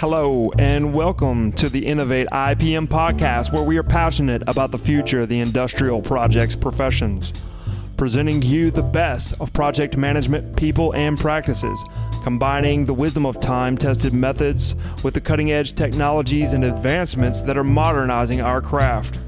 Hello, and welcome to the Innovate IPM podcast, where we are passionate about the future of the industrial projects professions. Presenting you the best of project management people and practices, combining the wisdom of time tested methods with the cutting edge technologies and advancements that are modernizing our craft.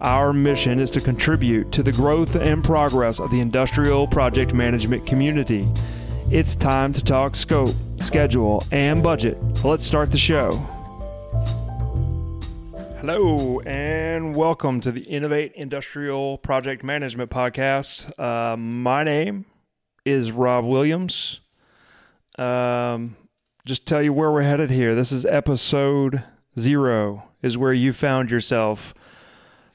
Our mission is to contribute to the growth and progress of the industrial project management community. It's time to talk scope, schedule, and budget. Let's start the show. Hello, and welcome to the Innovate Industrial Project Management Podcast. Uh, my name is Rob Williams. Um, just tell you where we're headed here. This is episode zero, is where you found yourself.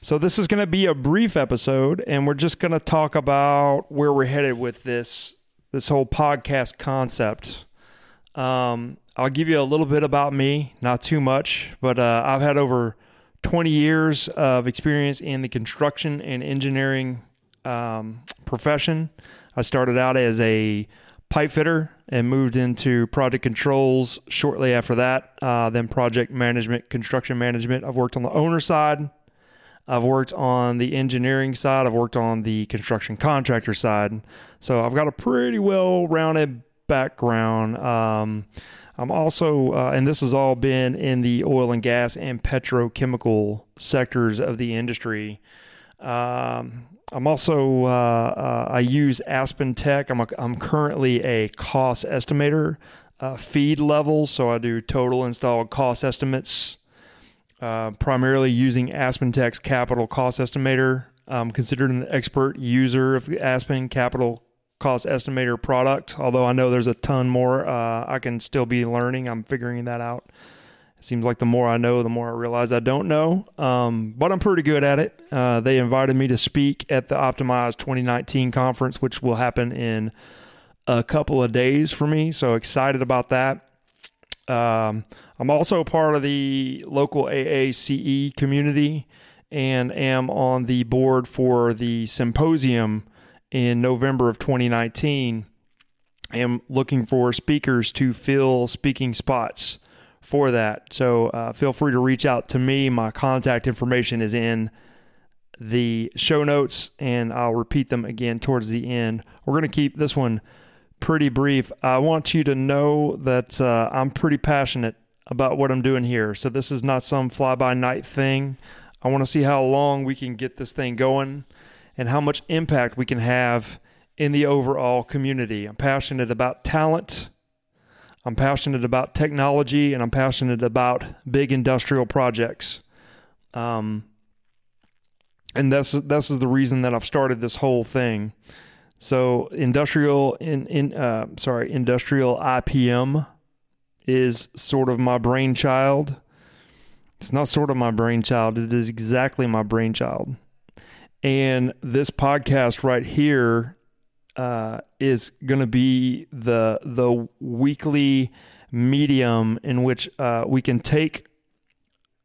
So, this is going to be a brief episode, and we're just going to talk about where we're headed with this this whole podcast concept. Um, I'll give you a little bit about me, not too much, but uh, I've had over 20 years of experience in the construction and engineering um, profession. I started out as a pipe fitter and moved into project controls shortly after that. Uh, then project management, construction management. I've worked on the owner side. I've worked on the engineering side. I've worked on the construction contractor side. So I've got a pretty well rounded background. Um, I'm also, uh, and this has all been in the oil and gas and petrochemical sectors of the industry. Um, I'm also, uh, uh, I use Aspen Tech. I'm, a, I'm currently a cost estimator, uh, FEED level. So I do total installed cost estimates, uh, primarily using Aspen Tech's capital cost estimator. I'm considered an expert user of Aspen Capital cost estimator product. Although I know there's a ton more uh, I can still be learning. I'm figuring that out. It seems like the more I know, the more I realize I don't know. Um, but I'm pretty good at it. Uh, they invited me to speak at the Optimize 2019 conference, which will happen in a couple of days for me. So excited about that. Um, I'm also part of the local AACE community and am on the board for the symposium in November of 2019. am looking for speakers to fill speaking spots for that. So uh, feel free to reach out to me. My contact information is in the show notes, and I'll repeat them again towards the end. We're going to keep this one pretty brief. I want you to know that uh, I'm pretty passionate about what I'm doing here. So this is not some fly by night thing. I want to see how long we can get this thing going and how much impact we can have in the overall community. I'm passionate about talent. I'm passionate about technology and I'm passionate about big industrial projects. Um, and this this is the reason that I've started this whole thing. So industrial in in uh, sorry industrial IPM is sort of my brainchild. It's not sort of my brainchild. It is exactly my brainchild. And this podcast right here uh, is going to be the the weekly medium in which uh, we can take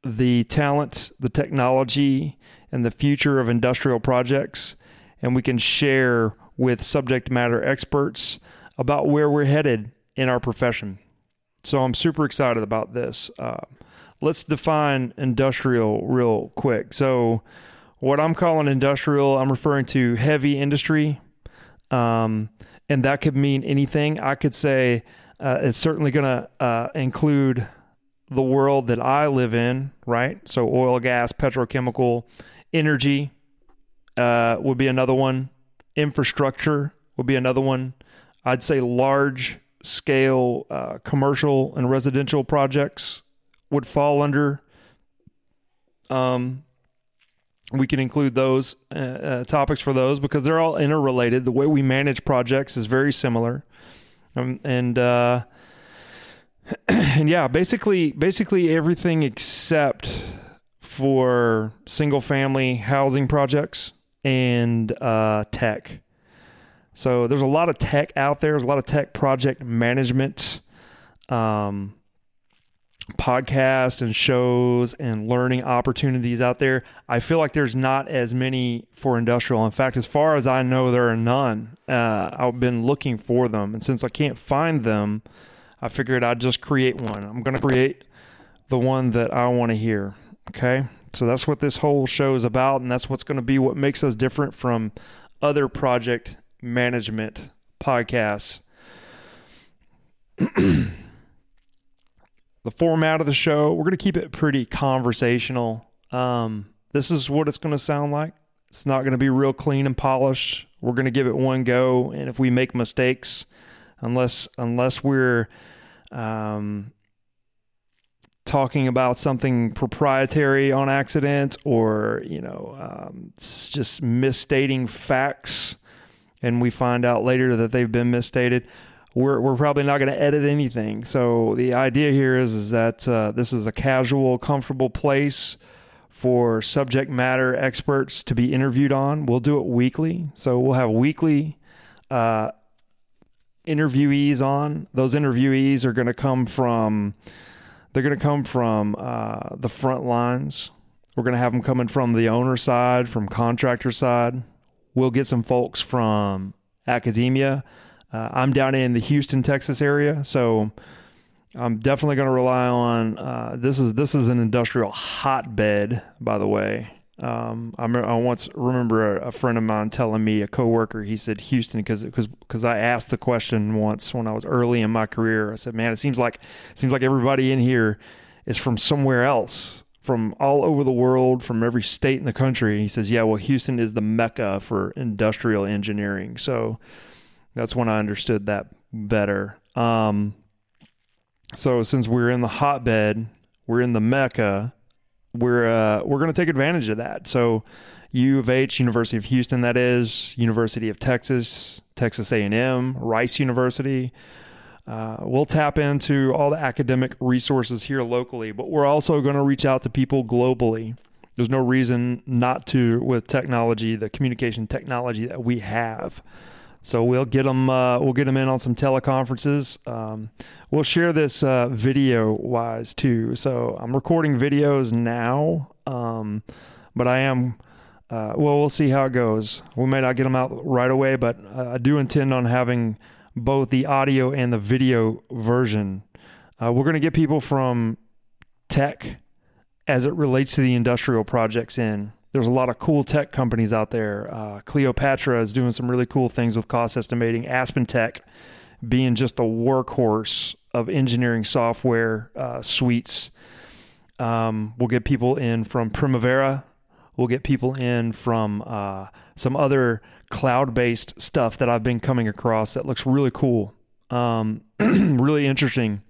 the talent, the technology, and the future of industrial projects, and we can share with subject matter experts about where we're headed in our profession. So I'm super excited about this. Uh, let's define industrial real quick. So what I'm calling industrial, I'm referring to heavy industry. Um, and that could mean anything. I could say uh, it's certainly going to uh, include the world that I live in, right? So, oil, gas, petrochemical, energy uh, would be another one. Infrastructure would be another one. I'd say large scale uh, commercial and residential projects would fall under um, we can include those uh, uh, topics for those because they're all interrelated. The way we manage projects is very similar, um, and uh, and yeah, basically, basically everything except for single family housing projects and uh, tech. So there's a lot of tech out there. There's a lot of tech project management. Um, podcasts and shows and learning opportunities out there. I feel like there's not as many for industrial. In fact, as far as I know, there are none. Uh, I've been looking for them, and since I can't find them, I figured I'd just create one. I'm going to create the one that I want to hear. Okay. So that's what this whole show is about. And that's what's going to be what makes us different from other project management podcasts. the format of the show, we're going to keep it pretty conversational. Um, this is what it's going to sound like. It's not going to be real clean and polished. We're going to give it one go, and if we make mistakes, unless unless we're um, talking about something proprietary on accident or you know um, just misstating facts and we find out later that they've been misstated we're, we're probably not going to edit anything so the idea here is is that uh, this is a casual comfortable place for subject matter experts to be interviewed on we'll do it weekly so we'll have weekly uh, interviewees on those interviewees are going to come from they're going to come from uh, the front lines. We're going to have them coming from the owner side, from contractor side. We'll get some folks from academia. Uh, I'm down in the Houston, Texas area, so I'm definitely going to rely on. Uh, this is this is an industrial hotbed, by the way. Um, I, I once remember a, a, friend of mine telling me, a coworker, he said Houston because because I asked the question once when I was early in my career. I said, man, it seems like it seems like everybody in here is from somewhere else, from all over the world, from every state in the country. And he says, yeah, well, Houston is the mecca for industrial engineering. So that's when I understood that better. Um, so since we're in the hotbed, we're in the mecca we're uh, we're going to take advantage of that. So, U of H, University of Houston, that is University of Texas, Texas A&M, Rice University. Uh, we'll tap into all the academic resources here locally, but we're also going to reach out to people globally. There's no reason not to with technology, the communication technology that we have. So we'll get them. Uh, we'll get them in on some teleconferences. Um, we'll share this uh, video wise too. So I'm recording videos now, um, but I am. Uh, well, we'll see how it goes. We may not get them out right away, but I do intend on having both the audio and the video version. Uh, we're going to get people from tech as it relates to the industrial projects in there's a lot of cool tech companies out there. Uh, Cleopatra is doing some really cool things with cost estimating. Aspen Tech being just a workhorse of engineering software uh, suites. Um, we'll get people in from Primavera. We'll get people in from uh, some other cloud based stuff that I've been coming across that looks really cool, um, really interesting.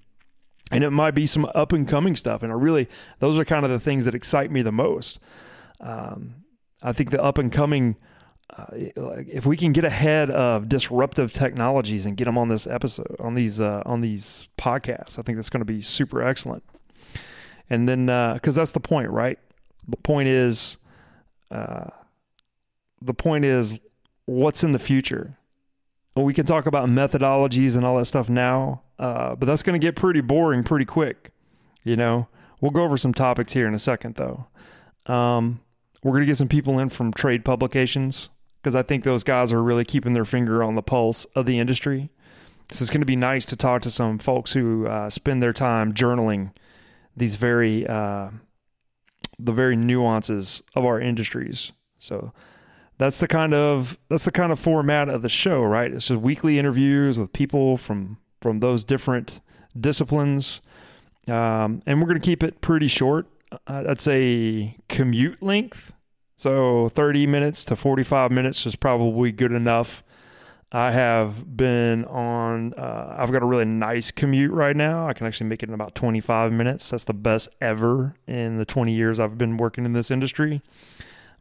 And it might be some up and coming stuff. And I really, those are kind of the things that excite me the most. Um, I think the up and coming, uh, if we can get ahead of disruptive technologies and get them on this episode, on these uh, on these podcasts, I think that's going to be super excellent. And then, because uh, that's the point, right? The point is, uh, the point is, what's in the future? We can talk about methodologies and all that stuff now, uh, but that's going to get pretty boring pretty quick. You know, we'll go over some topics here in a second, though. Um, we're going to get some people in from trade publications because I think those guys are really keeping their finger on the pulse of the industry. So it's going to be nice to talk to some folks who uh, spend their time journaling these very uh, the very nuances of our industries. So that's the kind of that's the kind of format of the show, right? It's just weekly interviews with people from from those different disciplines, um, and we're going to keep it pretty short. Uh, I'd say commute length. So 30 minutes to 45 minutes is probably good enough. I have been on, uh, I've got a really nice commute right now. I can actually make it in about 25 minutes. That's the best ever in the 20 years I've been working in this industry.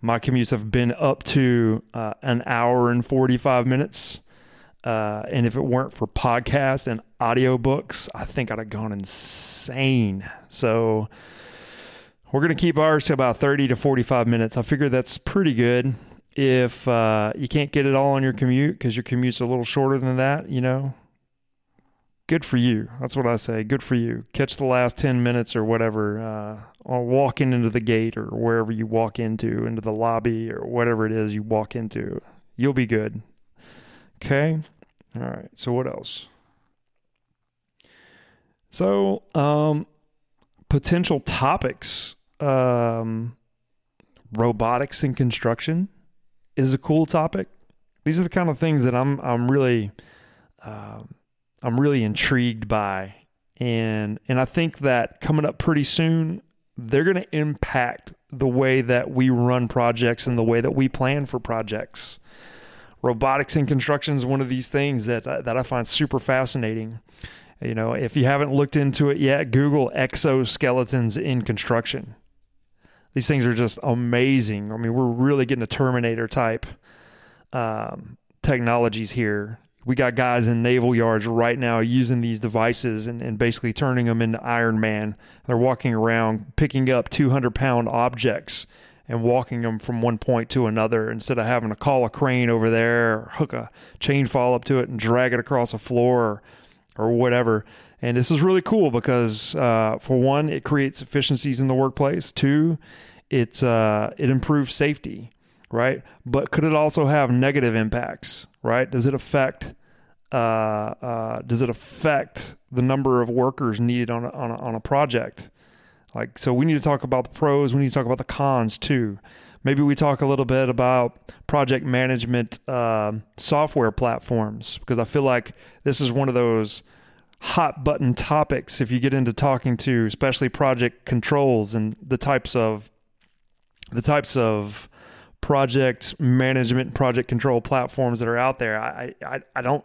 My commutes have been up to uh, an hour and 45 minutes. Uh, and if it weren't for podcasts and audiobooks, I think I'd have gone insane. So, we're going to keep ours to about 30 to 45 minutes. I figure that's pretty good. If uh, you can't get it all on your commute because your commute's a little shorter than that, you know, good for you. That's what I say. Good for you. Catch the last 10 minutes or whatever, uh, or walking into the gate or wherever you walk into, into the lobby or whatever it is you walk into. You'll be good. Okay. All right. So, what else? So, um, potential topics. Um, robotics and construction is a cool topic. These are the kind of things that I'm I'm really um, I'm really intrigued by, and and I think that coming up pretty soon, they're going to impact the way that we run projects and the way that we plan for projects. Robotics and construction is one of these things that that I find super fascinating. You know, if you haven't looked into it yet, Google exoskeletons in construction. These things are just amazing. I mean, we're really getting a Terminator type um, technologies here. We got guys in naval yards right now using these devices and, and basically turning them into Iron Man. They're walking around picking up 200 pound objects and walking them from one point to another instead of having to call a crane over there hook a chain fall up to it and drag it across a floor or, or whatever. And this is really cool because, uh, for one, it creates efficiencies in the workplace. Two, it uh, it improves safety, right? But could it also have negative impacts, right? Does it affect uh, uh, does it affect the number of workers needed on a, on a, on a project? Like, so we need to talk about the pros. We need to talk about the cons too. Maybe we talk a little bit about project management uh, software platforms because I feel like this is one of those hot button topics if you get into talking to especially project controls and the types of the types of project management project control platforms that are out there. I, I i don't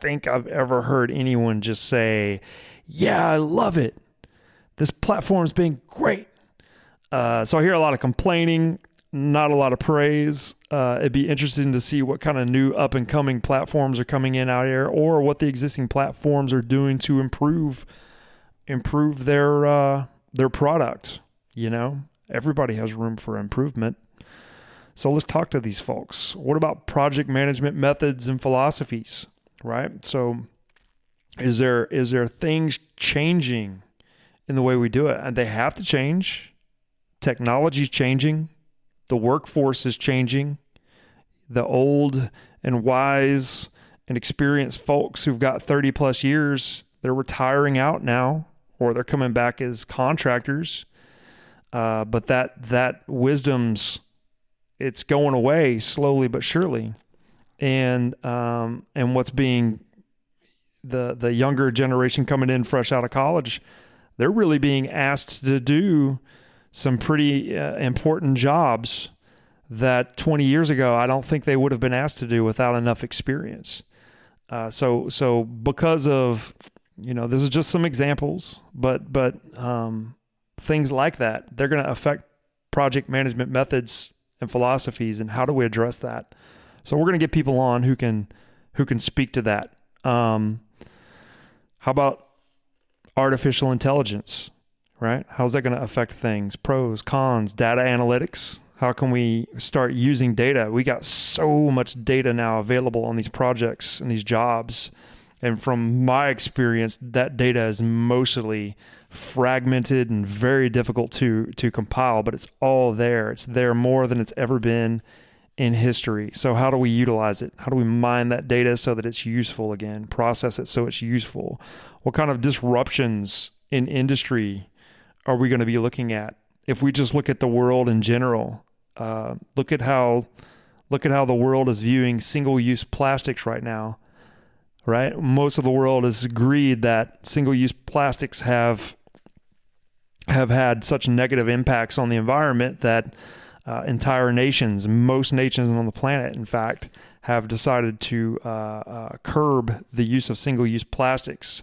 think i've ever heard anyone just say yeah i love it. This platform's been great uh, so i hear a lot of complaining not a lot of praise. Uh, it'd be interesting to see what kind of new up and coming platforms are coming in out here, or what the existing platforms are doing to improve improve their uh, their product. You know, everybody has room for improvement. So let's talk to these folks. What about project management methods and philosophies? Right. So is there is there things changing in the way we do it? And they have to change. Technology's changing the workforce is changing. The old and wise and experienced folks who've got 30 plus years, they're retiring out now or they're coming back as contractors. Uh, but that that wisdom's it's going away slowly but surely, and um, and what's being the the younger generation coming in fresh out of college, they're really being asked to do some pretty uh, important jobs that 20 years ago I don't think they would have been asked to do without enough experience. Uh, so so because of you know this is just some examples, but but um, things like that they're going to affect project management methods and philosophies and how do we address that. So we're going to get people on who can who can speak to that. Um, how about artificial intelligence? Right? How's that going to affect things? Pros, cons, data analytics. How can we start using data? We got so much data now available on these projects and these jobs. And from my experience, that data is mostly fragmented and very difficult to to compile, but it's all there. It's there more than it's ever been in history. So how do we utilize it? How do we mine that data so that it's useful again? Process it so it's useful. What kind of disruptions in industry are we going to be looking at? If we just look at the world in general, uh, look at how look at how the world is viewing single-use plastics right now. Right, most of the world has agreed that single-use plastics have have had such negative impacts on the environment that uh, entire nations, most nations on the planet, in fact, have decided to uh, uh, curb the use of single-use plastics.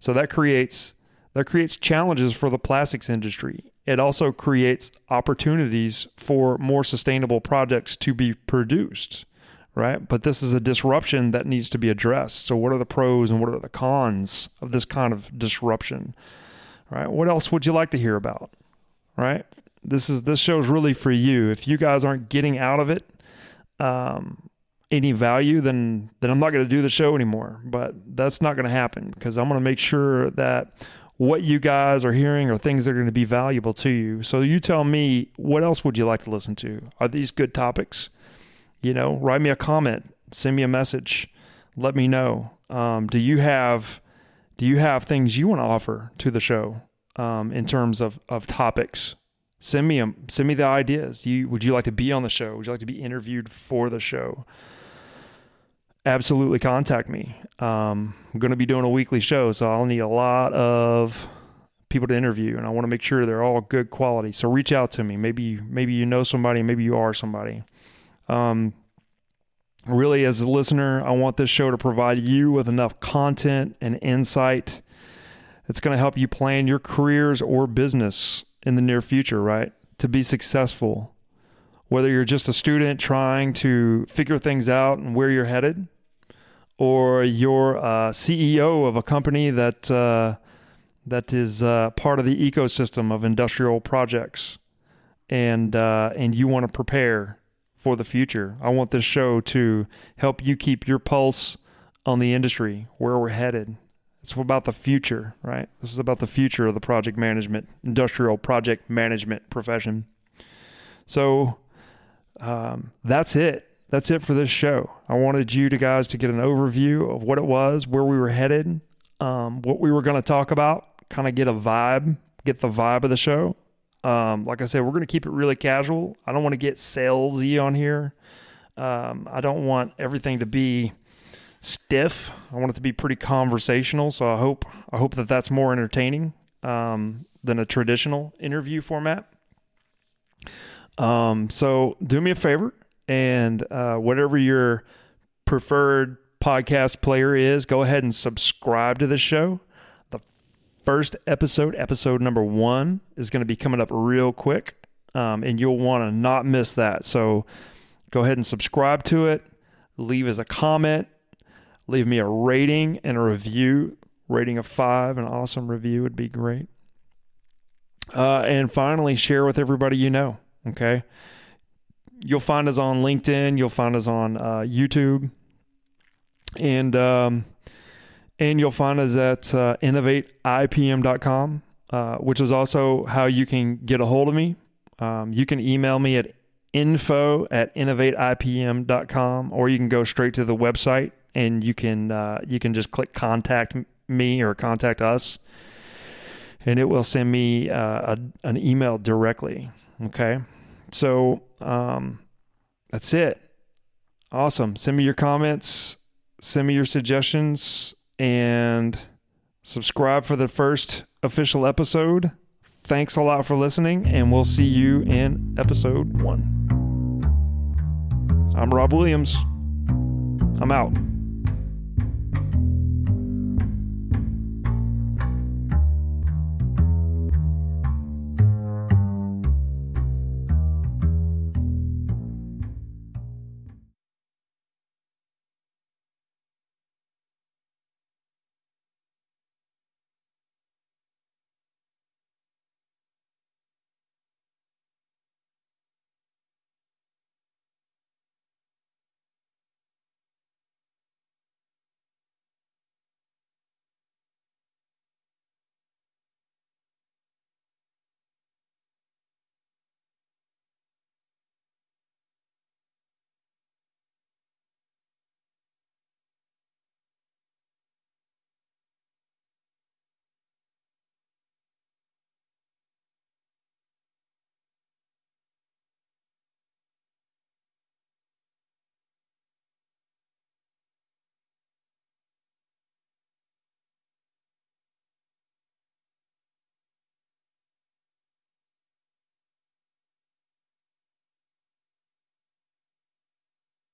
So that creates that creates challenges for the plastics industry. It also creates opportunities for more sustainable products to be produced, right? But this is a disruption that needs to be addressed. So, what are the pros and what are the cons of this kind of disruption, right? What else would you like to hear about, right? This is this show is really for you. If you guys aren't getting out of it, um, any value, then then I'm not going to do the show anymore. But that's not going to happen because I'm going to make sure that what you guys are hearing are things that are going to be valuable to you. So you tell me what else would you like to listen to? Are these good topics? You know, write me a comment, send me a message, let me know. Um, do you have Do you have things you want to offer to the show um, in terms of, of topics? Send me them. Send me the ideas. You would you like to be on the show? Would you like to be interviewed for the show? Absolutely, contact me. Um, I'm going to be doing a weekly show, so I'll need a lot of people to interview, and I want to make sure they're all good quality. So reach out to me. Maybe maybe you know somebody, maybe you are somebody. Um, really, as a listener, I want this show to provide you with enough content and insight that's going to help you plan your careers or business in the near future, right? To be successful. Whether you're just a student trying to figure things out and where you're headed, or you're a CEO of a company that uh, that is uh, part of the ecosystem of industrial projects, and uh, and you want to prepare for the future. I want this show to help you keep your pulse on the industry, where we're headed. It's about the future, right? This is about the future of the project management, industrial project management profession. So um, that's it. That's it for this show. I wanted you to guys to get an overview of what it was, where we were headed, um, what we were going to talk about, kind of get a vibe, get the vibe of the show. Um, like I said, we're going to keep it really casual. I don't want to get salesy on here. Um, I don't want everything to be stiff. I want it to be pretty conversational. So I hope I hope that that's more entertaining um, than a traditional interview format. Um, so do me a favor and uh, whatever your preferred podcast player is, go ahead and subscribe to the show The first episode, episode number one, is going to be coming up real quick, um, and you'll want to not miss that. So go ahead and subscribe to it, leave as a comment, leave me a rating and a review. Rating of five, an awesome review would be great. Uh, and finally, share with everybody you know. Okay. You'll find us on LinkedIn, you'll find us on uh, YouTube. And, um, and you'll find us at uh, innovateipm.com, uh, which is also how you can get a hold of me. Um, you can email me at info at innovateipm.com, or you can go straight to the website and you can uh, you can just click contact me or contact us, and it will send me uh, a, an email directly. Okay, so um, that's it. Awesome. Send me your comments. Send me your suggestions and subscribe for the first official episode. Thanks a lot for listening, and we'll see you in episode one. I'm Rob Williams. I'm out.